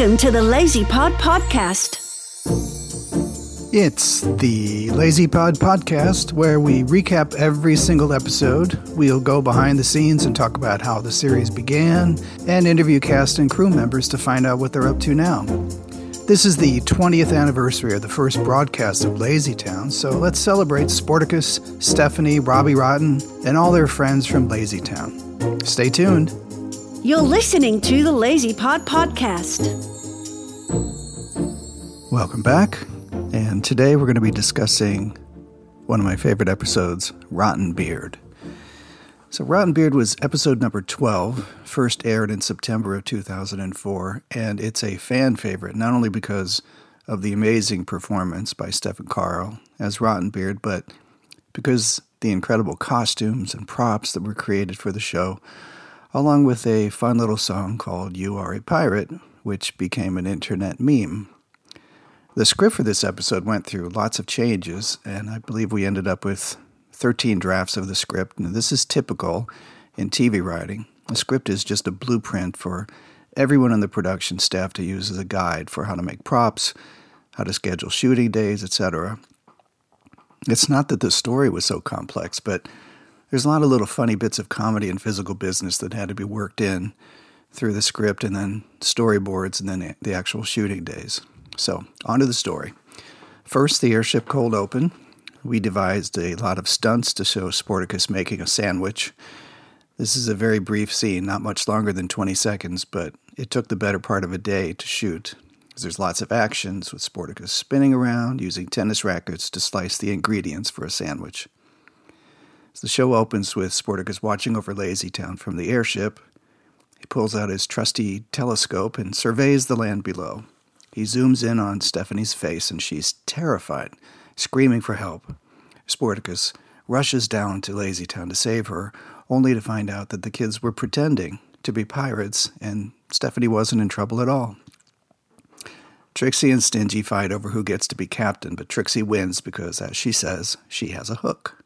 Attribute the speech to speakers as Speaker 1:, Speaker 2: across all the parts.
Speaker 1: Welcome to the Lazy Pod Podcast.
Speaker 2: It's the Lazy Pod Podcast, where we recap every single episode. We'll go behind the scenes and talk about how the series began, and interview cast and crew members to find out what they're up to now. This is the 20th anniversary of the first broadcast of Lazy Town, so let's celebrate Sportacus, Stephanie, Robbie Rotten, and all their friends from Lazy Town. Stay tuned.
Speaker 1: You're listening to the Lazy Pod Podcast.
Speaker 2: Welcome back. And today we're going to be discussing one of my favorite episodes, Rotten Beard. So, Rotten Beard was episode number 12, first aired in September of 2004, and it's a fan favorite, not only because of the amazing performance by Stefán Karl as Rotten Beard, but because the incredible costumes and props that were created for the show along with a fun little song called You Are a Pirate, which became an internet meme. The script for this episode went through lots of changes, and I believe we ended up with 13 drafts of the script. And this is typical in TV writing. The script is just a blueprint for everyone on the production staff to use as a guide for how to make props, how to schedule shooting days, etc. It's not that the story was so complex, but there's a lot of little funny bits of comedy and physical business that had to be worked in through the script and then storyboards and then the actual shooting days. So, on to the story. First, the airship cold open. We devised a lot of stunts to show Sportacus making a sandwich. This is a very brief scene, not much longer than 20 seconds, but it took the better part of a day to shoot. because There's lots of actions with Sportacus spinning around, using tennis rackets to slice the ingredients for a sandwich. The show opens with Sportacus watching over Lazy Town from the airship. He pulls out his trusty telescope and surveys the land below. He zooms in on Stephanie's face, and she's terrified, screaming for help. Sportacus rushes down to Lazytown to save her, only to find out that the kids were pretending to be pirates, and Stephanie wasn't in trouble at all. Trixie and Stingy fight over who gets to be captain, but Trixie wins because, as she says, she has a hook.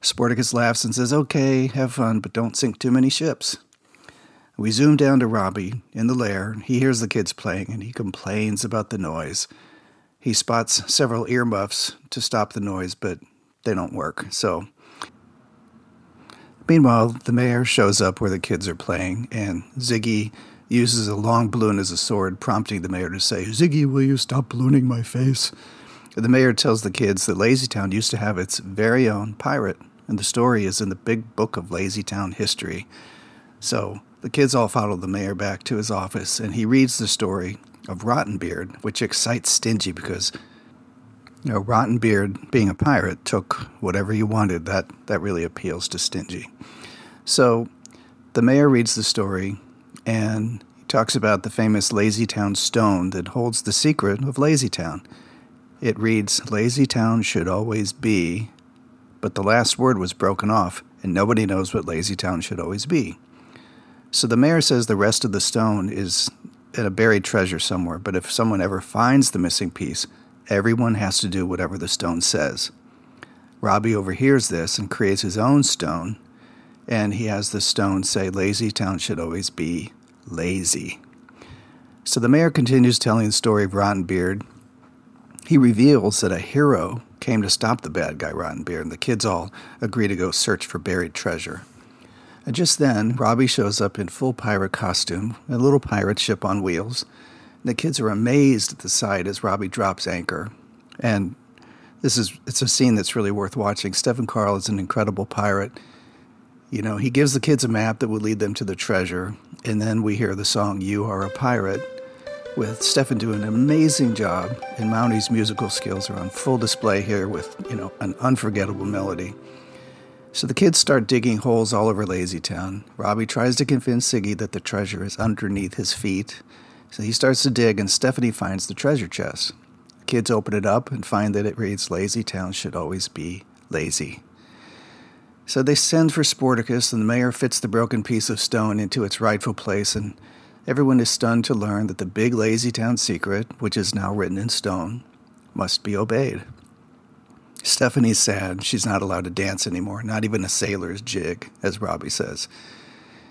Speaker 2: Sportacus laughs and says, Okay, have fun, but don't sink too many ships. We zoom down to Robbie in the lair. He hears the kids playing and he complains about the noise. He spots several earmuffs to stop the noise, but they don't work. So, meanwhile, the mayor shows up where the kids are playing, and Ziggy uses a long balloon as a sword, prompting the mayor to say, Ziggy, will you stop ballooning my face? The mayor tells the kids that Lazytown used to have its very own pirate, and the story is in the big book of Lazytown history. So the kids all follow the mayor back to his office, and he reads the story of Rottenbeard, which excites Stingy because you know, Rottenbeard being a pirate took whatever you wanted. That that really appeals to Stingy. So the mayor reads the story and he talks about the famous Lazytown stone that holds the secret of Lazytown. It reads, Lazy Town should always be, but the last word was broken off, and nobody knows what Lazy Town should always be. So the mayor says the rest of the stone is in a buried treasure somewhere, but if someone ever finds the missing piece, everyone has to do whatever the stone says. Robbie overhears this and creates his own stone, and he has the stone say, Lazy Town should always be lazy. So the mayor continues telling the story of Rotten Beard he reveals that a hero came to stop the bad guy Rotten Beard, and the kids all agree to go search for buried treasure. And just then, Robbie shows up in full pirate costume, a little pirate ship on wheels. The kids are amazed at the sight as Robbie drops anchor. And this is it's a scene that's really worth watching. Stefán Karl is an incredible pirate. You know, he gives the kids a map that would lead them to the treasure, and then we hear the song You Are a Pirate with Stefan doing an amazing job, and Máni's musical skills are on full display here with, you know, an unforgettable melody. So the kids start digging holes all over Lazytown. Robbie tries to convince Ziggy that the treasure is underneath his feet. So he starts to dig, and Stephanie finds the treasure chest. The kids open it up and find that it reads, Lazytown should always be lazy. So they send for Sportacus, and the mayor fits the broken piece of stone into its rightful place and Everyone is stunned to learn that the big lazy town secret, which is now written in stone, must be obeyed. Stephanie's sad. She's not allowed to dance anymore, not even a sailor's jig, as Robbie says.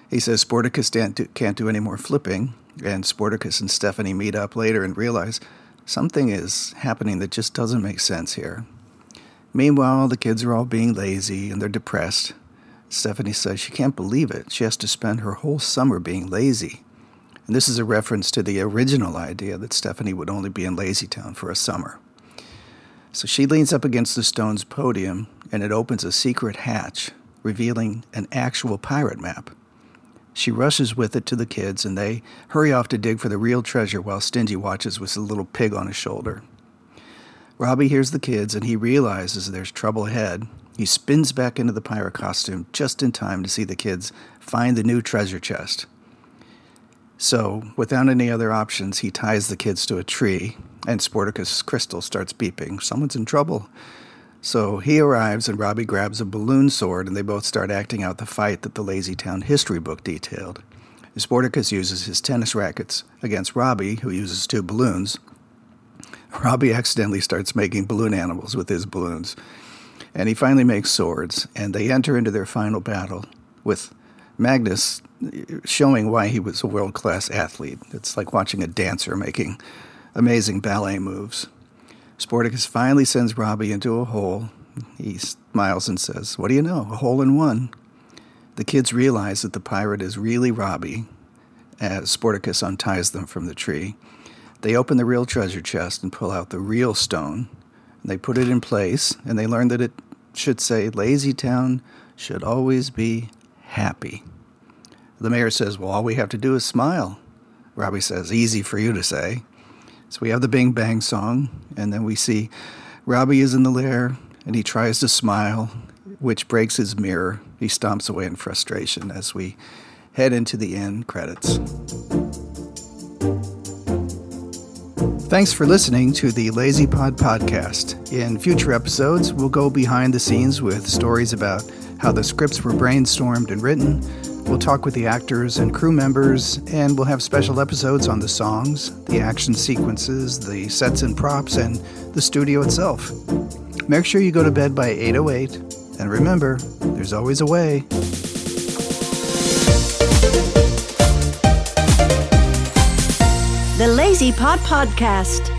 Speaker 2: He says Sportacus can't do, any more flipping, And Sportacus and Stephanie meet up later and realize something is happening that just doesn't make sense here. Meanwhile, the kids are all being lazy and they're depressed. Stephanie says she can't believe it. She has to spend her whole summer being lazy. And this is a reference to the original idea that Stephanie would only be in Lazytown for a summer. So she leans up against the stone's podium and it opens a secret hatch, revealing an actual pirate map. She rushes with it to the kids and they hurry off to dig for the real treasure while Stingy watches with a little pig on his shoulder. Robbie hears the kids and he realizes there's trouble ahead. He spins back into the pirate costume just in time to see the kids find the new treasure chest. So, without any other options, he ties the kids to a tree, and Sportacus' crystal starts beeping. Someone's in trouble. So he arrives, and Robbie grabs a balloon sword, and they both start acting out the fight that the Lazy Town history book detailed. Sportacus uses his tennis rackets against Robbie, who uses two balloons. Robbie accidentally starts making balloon animals with his balloons. And he finally makes swords, and they enter into their final battle with Magnus showing why he was a world class athlete. It's like watching a dancer making amazing ballet moves. Sportacus finally sends Robbie into a hole. He smiles and says, What do you know? A hole in one. The kids realize that the pirate is really Robbie as Sportacus unties them from the tree. They open the real treasure chest and pull out the real stone. They put it in place, and they learn that it should say, Lazy Town should always be happy. The mayor says, Well, all we have to do is smile. Robbie says, Easy for you to say. So we have the Bing Bang song, and then we see Robbie is in the lair and he tries to smile, which breaks his mirror. He stomps away in frustration as we head into the end credits. Thanks for listening to the Lazy Pod podcast. In future episodes, we'll go behind the scenes with stories about how the scripts were brainstormed and written. We'll talk with the actors and crew members, and we'll have special episodes on the songs, the action sequences, the sets and props, and the studio itself. Make sure you go to bed by 8.08, and remember, there's always a way.
Speaker 1: The Lazy Pod Podcast.